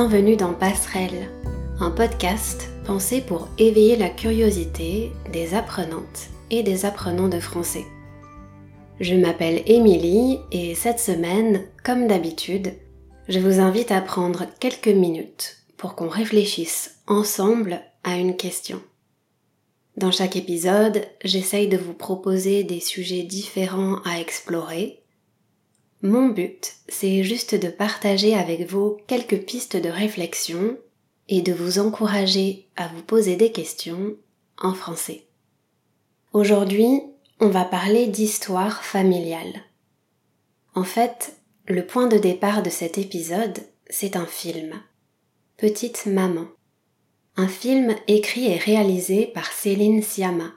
Bienvenue dans Passerelle, un podcast pensé pour éveiller la curiosité des apprenantes et des apprenants de français. Je m'appelle Émilie et cette semaine, comme d'habitude, je vous invite à prendre quelques minutes pour qu'on réfléchisse ensemble à une question. Dans chaque épisode, j'essaye de vous proposer des sujets différents à explorer. Mon but, c'est juste de partager avec vous quelques pistes de réflexion et de vous encourager à vous poser des questions en français. Aujourd'hui, on va parler d'histoire familiale. En fait, le point de départ de cet épisode, c'est un film. Petite Maman un film écrit et réalisé par Céline Siama.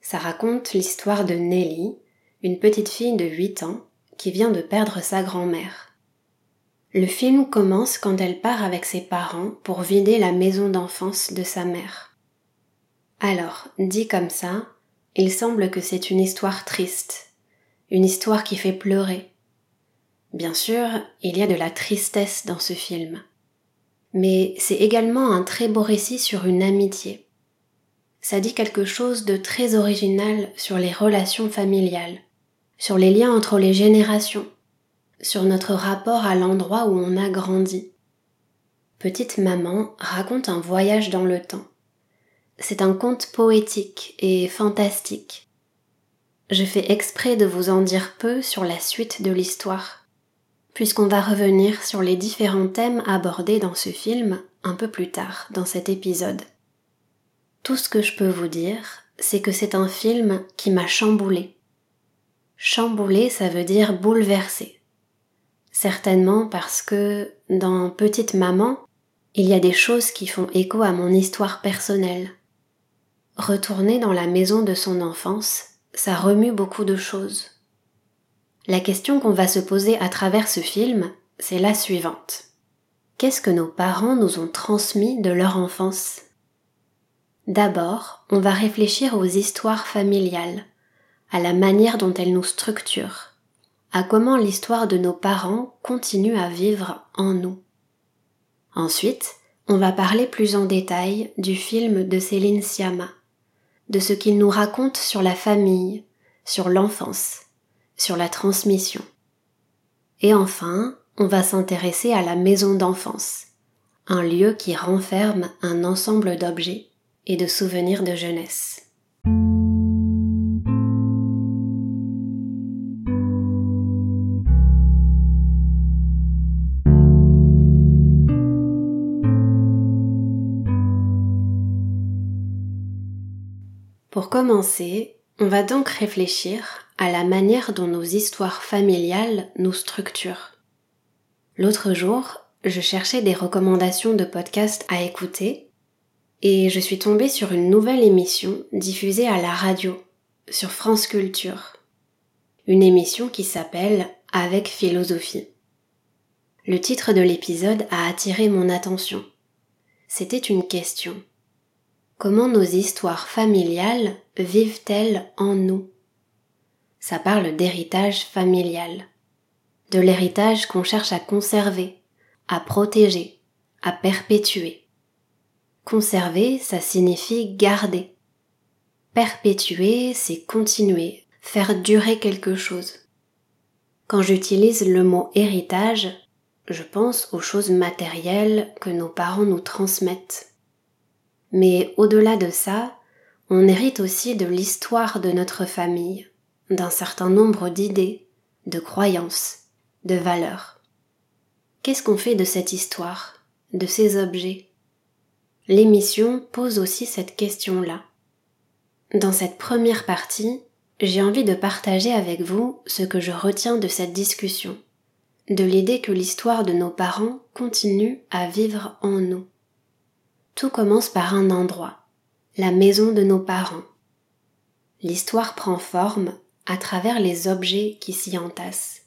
Ça raconte l'histoire de Nelly, une petite fille de 8 ans qui vient de perdre sa grand-mère. Le film commence quand elle part avec ses parents pour vider la maison d'enfance de sa mère. Alors, dit comme ça, il semble que c'est une histoire triste, une histoire qui fait pleurer. Bien sûr, il y a de la tristesse dans ce film mais c'est également un très beau récit sur une amitié. Ça dit quelque chose de très original sur les relations familiales, sur les liens entre les générations, sur notre rapport à l'endroit où on a grandi. Petite Maman raconte un voyage dans le temps. C'est un conte poétique et fantastique. Je fais exprès de vous en dire peu sur la suite de l'histoire puisqu'on va revenir sur les différents thèmes abordés dans ce film un peu plus tard dans cet épisode. Tout ce que je peux vous dire, c'est que c'est un film qui m'a chamboulé. Chamboulé, ça veut dire bouleversé. Certainement parce que dans Petite Maman, il y a des choses qui font écho à mon histoire personnelle. Retourner dans la maison de son enfance, ça remue beaucoup de choses. La question qu'on va se poser à travers ce film, c'est la suivante. Qu'est-ce que nos parents nous ont transmis de leur enfance? D'abord, on va réfléchir aux histoires familiales, à la manière dont elles nous structurent, à comment l'histoire de nos parents continue à vivre en nous. Ensuite, on va parler plus en détail du film de Céline Sciamma, de ce qu'il nous raconte sur la famille, sur l'enfance, sur la transmission. Et enfin, on va s'intéresser à la maison d'enfance, un lieu qui renferme un ensemble d'objets et de souvenirs de jeunesse. Commencer, on va donc réfléchir à la manière dont nos histoires familiales nous structurent. L'autre jour, je cherchais des recommandations de podcasts à écouter et je suis tombée sur une nouvelle émission diffusée à la radio sur France Culture. Une émission qui s'appelle Avec philosophie. Le titre de l'épisode a attiré mon attention. C'était une question. Comment nos histoires familiales vivent-elles en nous? Ça parle d'héritage familial, de l'héritage qu'on cherche à conserver, à protéger, à perpétuer. Conserver, ça signifie garder. Perpétuer, c'est continuer, faire durer quelque chose. Quand j'utilise le mot héritage, je pense aux choses matérielles que nos parents nous transmettent. Mais au-delà de ça, on hérite aussi de l'histoire de notre famille, d'un certain nombre d'idées, de croyances, de valeurs. Qu'est-ce qu'on fait de cette histoire, de ces objets? L'émission pose aussi cette question-là. Dans cette première partie, j'ai envie de partager avec vous ce que je retiens de cette discussion, de l'idée que l'histoire de nos parents continue à vivre en nous. Tout commence par un endroit, la maison de nos parents. L'histoire prend forme à travers les objets qui s'y entassent.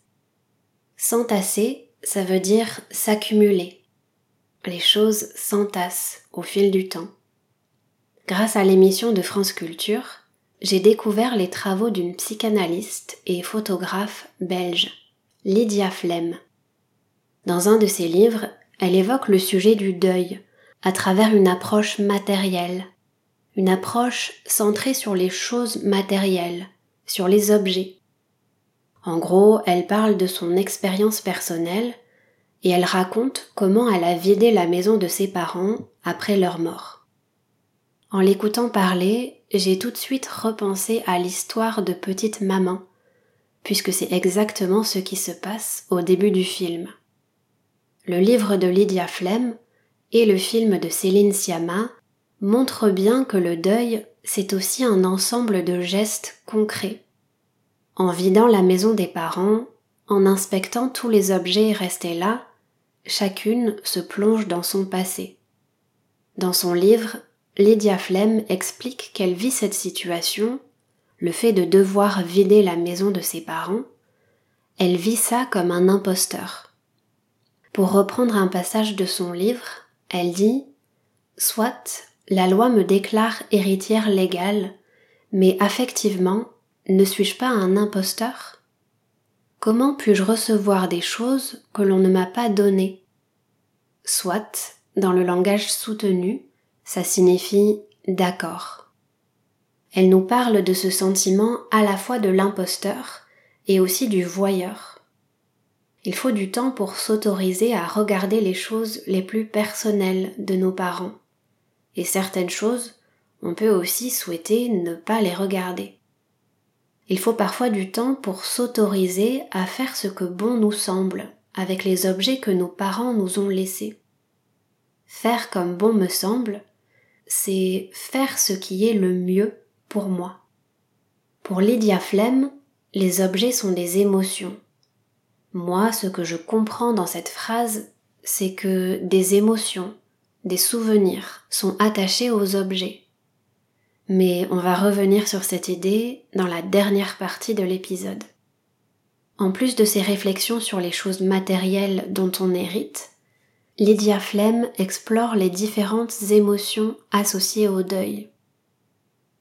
S'entasser, ça veut dire s'accumuler. Les choses s'entassent au fil du temps. Grâce à l'émission de France Culture, j'ai découvert les travaux d'une psychanalyste et photographe belge, Lydia Flem. Dans un de ses livres, elle évoque le sujet du deuil à travers une approche matérielle, une approche centrée sur les choses matérielles, sur les objets. En gros, elle parle de son expérience personnelle et elle raconte comment elle a vidé la maison de ses parents après leur mort. En l'écoutant parler, j'ai tout de suite repensé à l'histoire de petite maman, puisque c'est exactement ce qui se passe au début du film. Le livre de Lydia Flem et le film de Céline Sciamma montrent bien que le deuil, c'est aussi un ensemble de gestes concrets. En vidant la maison des parents, en inspectant tous les objets restés là, chacune se plonge dans son passé. Dans son livre, Lydia Flem explique qu'elle vit cette situation, le fait de devoir vider la maison de ses parents, elle vit ça comme un imposteur. Pour reprendre un passage de son livre, elle dit Soit la loi me déclare héritière légale, mais affectivement, ne suis-je pas un imposteur? Comment puis-je recevoir des choses que l'on ne m'a pas données? Soit, dans le langage soutenu, ça signifie d'accord. Elle nous parle de ce sentiment à la fois de l'imposteur et aussi du voyeur. Il faut du temps pour s'autoriser à regarder les choses les plus personnelles de nos parents. Et certaines choses, on peut aussi souhaiter ne pas les regarder. Il faut parfois du temps pour s'autoriser à faire ce que bon nous semble avec les objets que nos parents nous ont laissés. Faire comme bon me semble, c'est faire ce qui est le mieux pour moi. Pour Lydia Flemme, les objets sont des émotions. Moi, ce que je comprends dans cette phrase, c'est que des émotions, des souvenirs sont attachés aux objets. Mais on va revenir sur cette idée dans la dernière partie de l'épisode. En plus de ces réflexions sur les choses matérielles dont on hérite, Lydia Flemme explore les différentes émotions associées au deuil.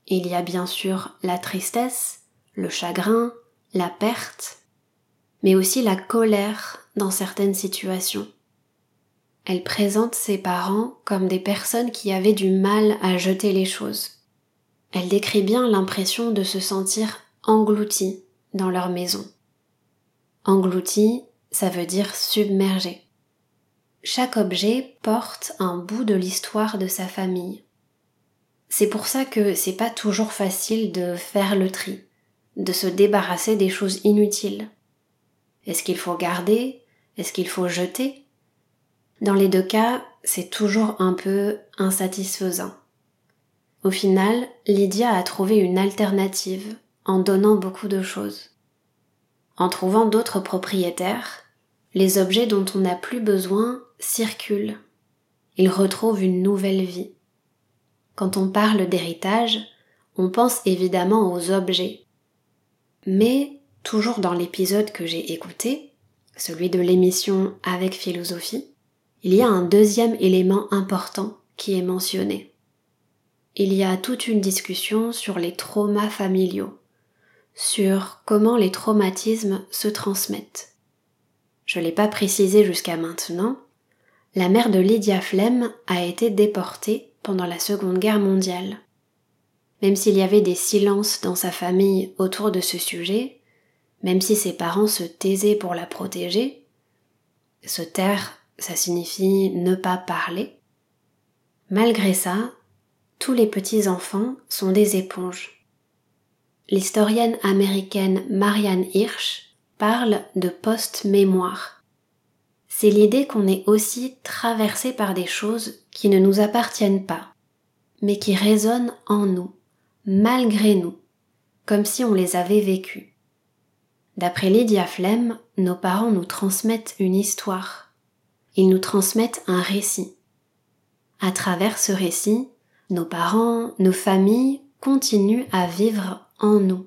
Il y a bien sûr la tristesse, le chagrin, la perte, mais aussi la colère dans certaines situations. Elle présente ses parents comme des personnes qui avaient du mal à jeter les choses. Elle décrit bien l'impression de se sentir engloutie dans leur maison. Engloutie, ça veut dire submergé. Chaque objet porte un bout de l'histoire de sa famille. C'est pour ça que c'est pas toujours facile de faire le tri, de se débarrasser des choses inutiles. Est-ce qu'il faut garder? Est-ce qu'il faut jeter? Dans les deux cas, c'est toujours un peu insatisfaisant. Au final, Lydia a trouvé une alternative en donnant beaucoup de choses. En trouvant d'autres propriétaires, les objets dont on n'a plus besoin circulent. Ils retrouvent une nouvelle vie. Quand on parle d'héritage, on pense évidemment aux objets. Mais, toujours dans l'épisode que j'ai écouté, celui de l'émission Avec philosophie, il y a un deuxième élément important qui est mentionné. Il y a toute une discussion sur les traumas familiaux, sur comment les traumatismes se transmettent. Je ne l'ai pas précisé jusqu'à maintenant, la mère de Lydia Flem a été déportée pendant la Seconde Guerre mondiale. Même s'il y avait des silences dans sa famille autour de ce sujet, même si ses parents se taisaient pour la protéger, se taire, ça signifie ne pas parler. Malgré ça, tous les petits-enfants sont des éponges. L'historienne américaine Marianne Hirsch parle de post-mémoire c'est l'idée qu'on est aussi traversé par des choses qui ne nous appartiennent pas, mais qui résonnent en nous, malgré nous, comme si on les avait vécues. D'après Lydia Flem, nos parents nous transmettent une histoire. Ils nous transmettent un récit. À travers ce récit, nos parents, nos familles continuent à vivre en nous.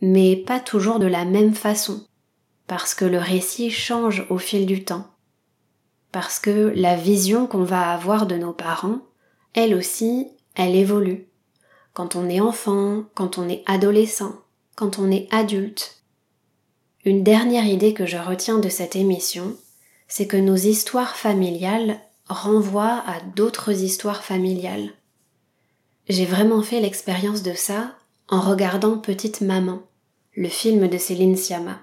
Mais pas toujours de la même façon parce que le récit change au fil du temps, parce que la vision qu'on va avoir de nos parents, elle aussi, elle évolue. Quand on est enfant, quand on est adolescent, quand on est adulte. Une dernière idée que je retiens de cette émission, c'est que nos histoires familiales renvoient à d'autres histoires familiales. J'ai vraiment fait l'expérience de ça en regardant Petite Maman, le film de Céline Sciamma.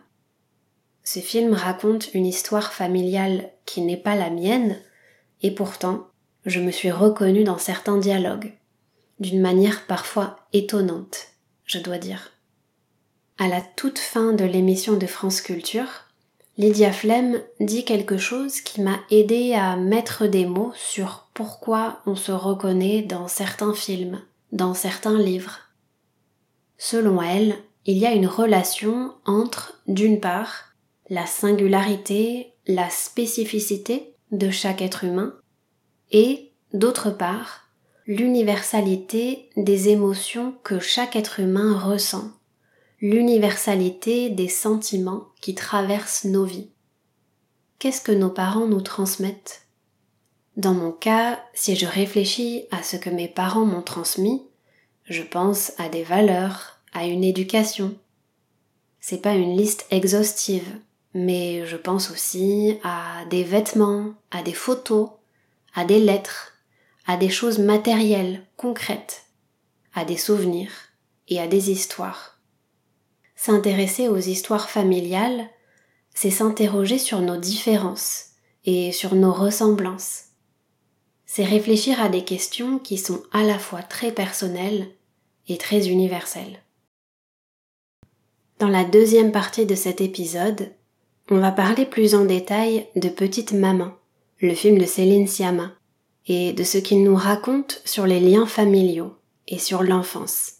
Ce film raconte une histoire familiale qui n'est pas la mienne, et pourtant, je me suis reconnue dans certains dialogues, d'une manière parfois étonnante, je dois dire. À la toute fin de l'émission de France Culture, Lydia Flem dit quelque chose qui m'a aidé à mettre des mots sur pourquoi on se reconnaît dans certains films, dans certains livres. Selon elle, il y a une relation entre, d'une part, la singularité, la spécificité de chaque être humain, et, d'autre part, l'universalité des émotions que chaque être humain ressent l'universalité des sentiments qui traversent nos vies. Qu'est-ce que nos parents nous transmettent? Dans mon cas, si je réfléchis à ce que mes parents m'ont transmis, je pense à des valeurs, à une éducation. C'est pas une liste exhaustive, mais je pense aussi à des vêtements, à des photos, à des lettres, à des choses matérielles, concrètes, à des souvenirs et à des histoires. S'intéresser aux histoires familiales, c'est s'interroger sur nos différences et sur nos ressemblances. C'est réfléchir à des questions qui sont à la fois très personnelles et très universelles. Dans la deuxième partie de cet épisode, on va parler plus en détail de Petite Maman, le film de Céline Sciamma, et de ce qu'il nous raconte sur les liens familiaux et sur l'enfance.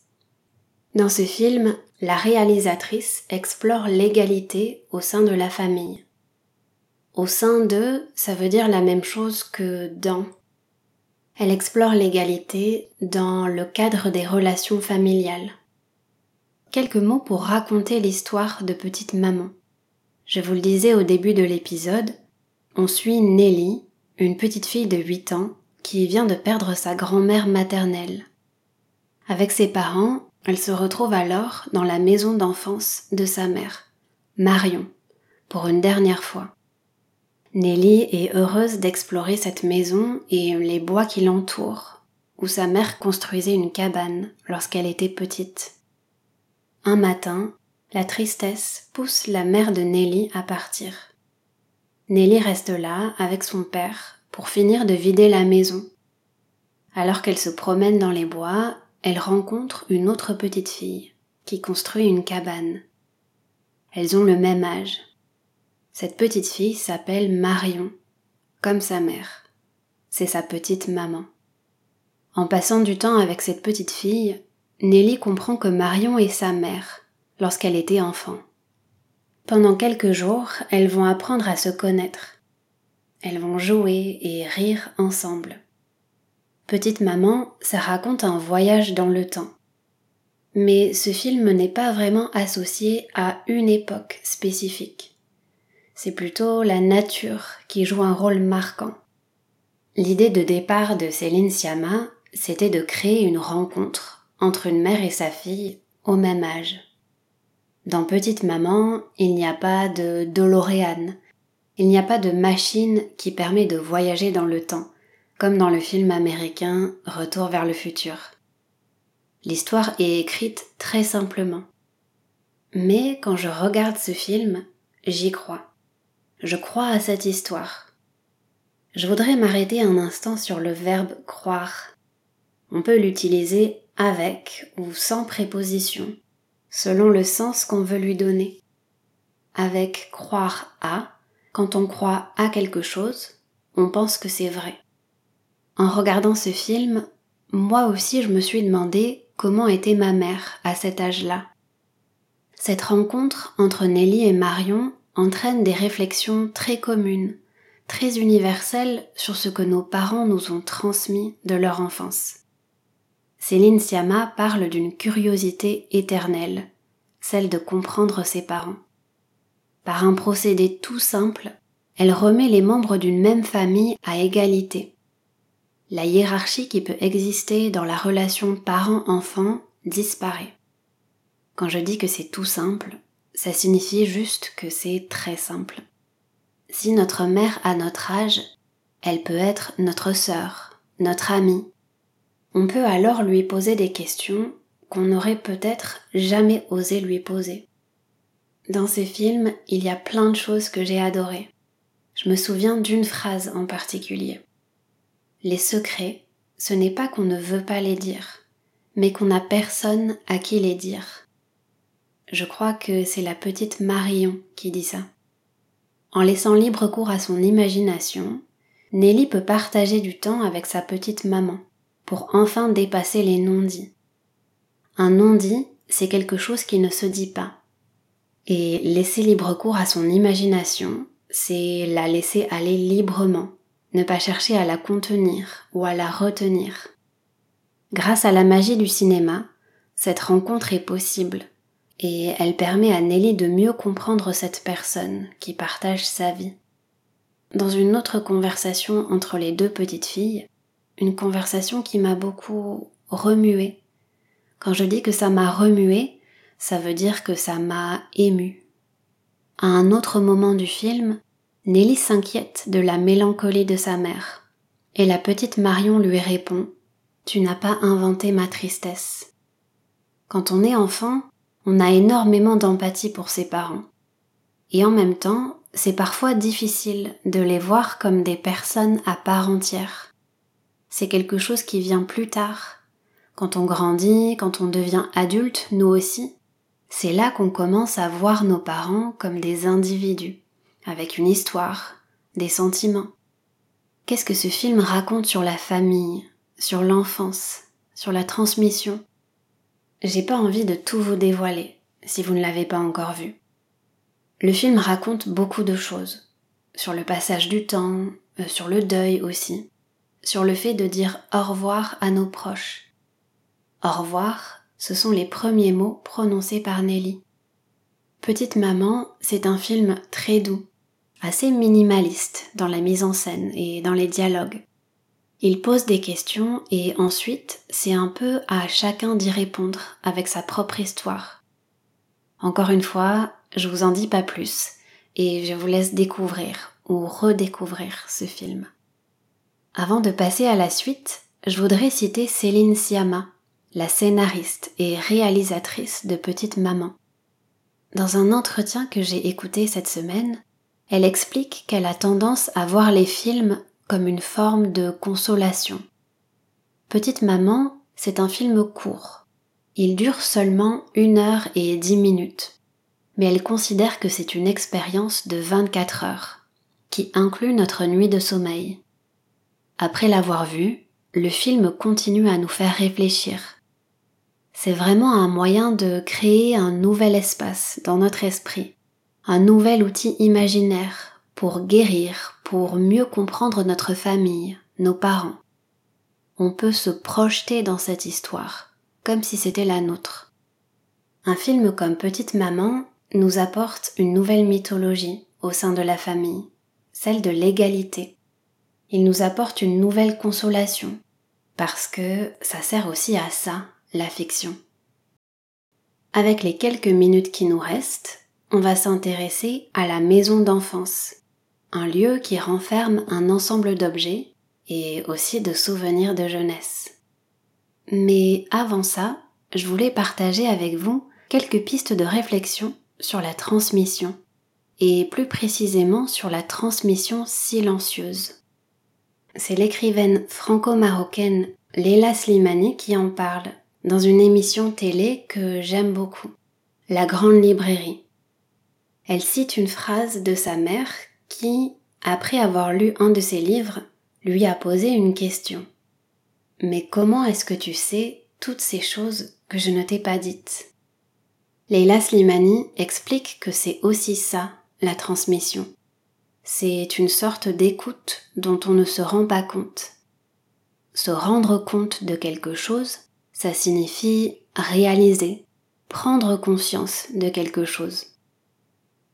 Dans ce film, la réalisatrice explore l'égalité au sein de la famille. Au sein de, ça veut dire la même chose que dans. Elle explore l'égalité dans le cadre des relations familiales. Quelques mots pour raconter l'histoire de Petite Maman. Je vous le disais au début de l'épisode, on suit Nelly, une petite fille de 8 ans qui vient de perdre sa grand-mère maternelle. Avec ses parents, elle se retrouve alors dans la maison d'enfance de sa mère, Marion, pour une dernière fois. Nelly est heureuse d'explorer cette maison et les bois qui l'entourent, où sa mère construisait une cabane lorsqu'elle était petite. Un matin, la tristesse pousse la mère de Nelly à partir. Nelly reste là avec son père pour finir de vider la maison. Alors qu'elle se promène dans les bois, elle rencontre une autre petite fille qui construit une cabane. Elles ont le même âge. Cette petite fille s'appelle Marion, comme sa mère. C'est sa petite maman. En passant du temps avec cette petite fille, Nelly comprend que Marion est sa mère lorsqu'elle était enfant. Pendant quelques jours, elles vont apprendre à se connaître. Elles vont jouer et rire ensemble. Petite maman, ça raconte un voyage dans le temps. Mais ce film n'est pas vraiment associé à une époque spécifique. C'est plutôt la nature qui joue un rôle marquant. L'idée de départ de Céline Sciamma, c'était de créer une rencontre entre une mère et sa fille au même âge. Dans Petite Maman, il n'y a pas de DeLorean, il n'y a pas de machine qui permet de voyager dans le temps comme dans le film américain Retour vers le futur. L'histoire est écrite très simplement. Mais quand je regarde ce film, j'y crois. Je crois à cette histoire. Je voudrais m'arrêter un instant sur le verbe croire. On peut l'utiliser avec ou sans préposition, selon le sens qu'on veut lui donner. Avec croire à, quand on croit à quelque chose, on pense que c'est vrai. En regardant ce film, moi aussi je me suis demandé comment était ma mère à cet âge-là. Cette rencontre entre Nelly et Marion entraîne des réflexions très communes, très universelles sur ce que nos parents nous ont transmis de leur enfance. Céline Siama parle d'une curiosité éternelle, celle de comprendre ses parents. Par un procédé tout simple, elle remet les membres d'une même famille à égalité la hiérarchie qui peut exister dans la relation parent-enfant disparaît. Quand je dis que c'est tout simple, ça signifie juste que c'est très simple. si notre mère a notre âge, elle peut être notre sœur, notre amie. On peut alors lui poser des questions qu'on n'aurait peut-être jamais osé lui poser. Dans ces films, il y a plein de choses que j'ai adorées. Je me souviens d'une phrase en particulier. Les secrets, ce n'est pas qu'on ne veut pas les dire, mais qu'on n'a personne à qui les dire. Je crois que c'est la petite Marion qui dit ça. En laissant libre cours à son imagination, Nelly peut partager du temps avec sa petite maman pour enfin dépasser les non-dits. Un non-dit, c'est quelque chose qui ne se dit pas. Et laisser libre cours à son imagination, c'est la laisser aller librement, pas chercher à la contenir ou à la retenir. Grâce à la magie du cinéma, cette rencontre est possible et elle permet à Nelly de mieux comprendre cette personne qui partage sa vie. Dans une autre conversation entre les deux petites filles, une conversation qui m'a beaucoup remuée. Quand je dis que ça m'a remuée, ça veut dire que ça m'a ému. À un autre moment du film, Nelly s'inquiète de la mélancolie de sa mère, et la petite Marion lui répond Tu n'as pas inventé ma tristesse. Quand on est enfant, on a énormément d'empathie pour ses parents. Et en même temps, c'est parfois difficile de les voir comme des personnes à part entière. C'est quelque chose qui vient plus tard. Quand on grandit, quand on devient adulte, nous aussi, c'est là qu'on commence à voir nos parents comme des individus, avec une histoire, des sentiments. Qu'est-ce que ce film raconte sur la famille, sur l'enfance, sur la transmission? J'ai pas envie de tout vous dévoiler si vous ne l'avez pas encore vu. Le film raconte beaucoup de choses. Sur le passage du temps, euh, sur le deuil aussi, sur le fait de dire au revoir à nos proches. Au revoir, ce sont les premiers mots prononcés par Nelly. Petite Maman, c'est un film très doux, assez minimaliste dans la mise en scène et dans les dialogues. Il pose des questions et ensuite c'est un peu à chacun d'y répondre avec sa propre histoire. Encore une fois, je vous en dis pas plus et je vous laisse découvrir ou redécouvrir ce film. Avant de passer à la suite, je voudrais citer Céline Siama, la scénariste et réalisatrice de Petite Maman. Dans un entretien que j'ai écouté cette semaine, elle explique qu'elle a tendance à voir les films comme une forme de consolation. Petite Maman, c'est un film court. Il dure seulement une heure et dix minutes. Mais elle considère que c'est une expérience de 24 heures, qui inclut notre nuit de sommeil. Après l'avoir vu, le film continue à nous faire réfléchir. C'est vraiment un moyen de créer un nouvel espace dans notre esprit, un nouvel outil imaginaire pour guérir, pour mieux comprendre notre famille, nos parents. On peut se projeter dans cette histoire, comme si c'était la nôtre. Un film comme Petite Maman nous apporte une nouvelle mythologie au sein de la famille, celle de l'égalité. Il nous apporte une nouvelle consolation, parce que ça sert aussi à ça, la fiction. Avec les quelques minutes qui nous restent, on va s'intéresser à la maison d'enfance un lieu qui renferme un ensemble d'objets et aussi de souvenirs de jeunesse. Mais avant ça, je voulais partager avec vous quelques pistes de réflexion sur la transmission, et plus précisément sur la transmission silencieuse. C'est l'écrivaine franco-marocaine Leila Slimani qui en parle dans une émission télé que j'aime beaucoup, La Grande Librairie. Elle cite une phrase de sa mère qui, après avoir lu un de ses livres, lui a posé une question. Mais comment est-ce que tu sais toutes ces choses que je ne t'ai pas dites? Leila Slimani explique que c'est aussi ça, la transmission. C'est une sorte d'écoute dont on ne se rend pas compte. Se rendre compte de quelque chose, ça signifie réaliser, prendre conscience de quelque chose.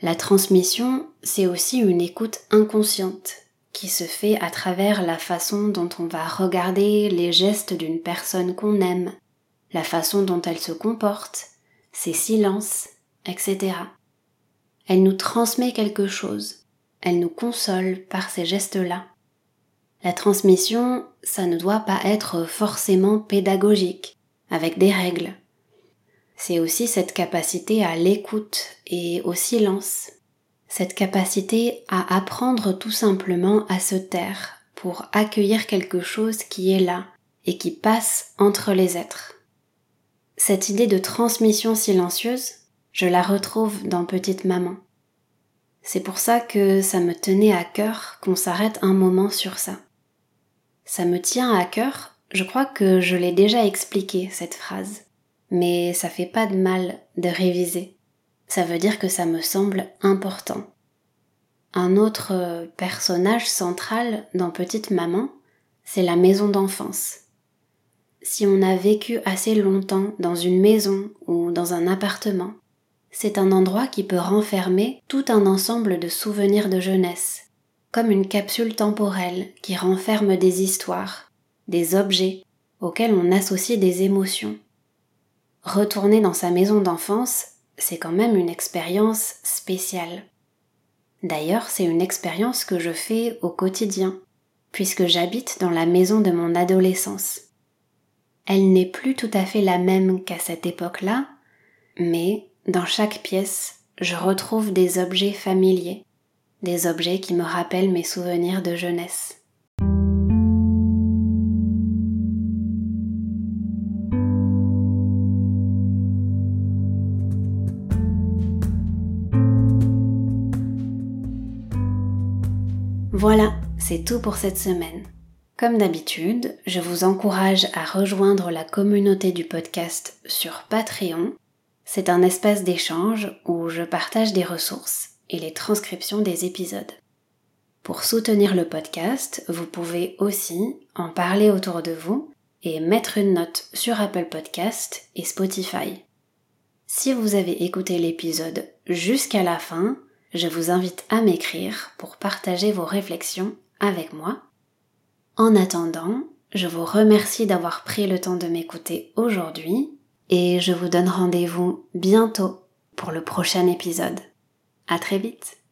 La transmission, c'est aussi une écoute inconsciente qui se fait à travers la façon dont on va regarder les gestes d'une personne qu'on aime, la façon dont elle se comporte, ses silences, etc. Elle nous transmet quelque chose, elle nous console par ces gestes-là. La transmission, ça ne doit pas être forcément pédagogique, avec des règles. C'est aussi cette capacité à l'écoute et au silence, cette capacité à apprendre tout simplement à se taire pour accueillir quelque chose qui est là et qui passe entre les êtres. Cette idée de transmission silencieuse, je la retrouve dans Petite Maman. C'est pour ça que ça me tenait à cœur qu'on s'arrête un moment sur ça. Ça me tient à cœur, je crois que je l'ai déjà expliqué cette phrase, mais ça fait pas de mal de réviser. Ça veut dire que ça me semble important. Un autre personnage central dans Petite Maman, c'est la maison d'enfance si on a vécu assez longtemps dans une maison ou dans un appartement. C'est un endroit qui peut renfermer tout un ensemble de souvenirs de jeunesse, comme une capsule temporelle qui renferme des histoires, des objets auxquels on associe des émotions. Retourner dans sa maison d'enfance, c'est quand même une expérience spéciale. D'ailleurs, c'est une expérience que je fais au quotidien, puisque j'habite dans la maison de mon adolescence. Elle n'est plus tout à fait la même qu'à cette époque-là, mais dans chaque pièce, je retrouve des objets familiers, des objets qui me rappellent mes souvenirs de jeunesse. Voilà, c'est tout pour cette semaine. Comme d'habitude, je vous encourage à rejoindre la communauté du podcast sur Patreon. C'est un espace d'échange où je partage des ressources et les transcriptions des épisodes. Pour soutenir le podcast, vous pouvez aussi en parler autour de vous et mettre une note sur Apple Podcast et Spotify. Si vous avez écouté l'épisode jusqu'à la fin, je vous invite à m'écrire pour partager vos réflexions avec moi en attendant, je vous remercie d'avoir pris le temps de m'écouter aujourd'hui et je vous donne rendez-vous bientôt pour le prochain épisode. À très vite!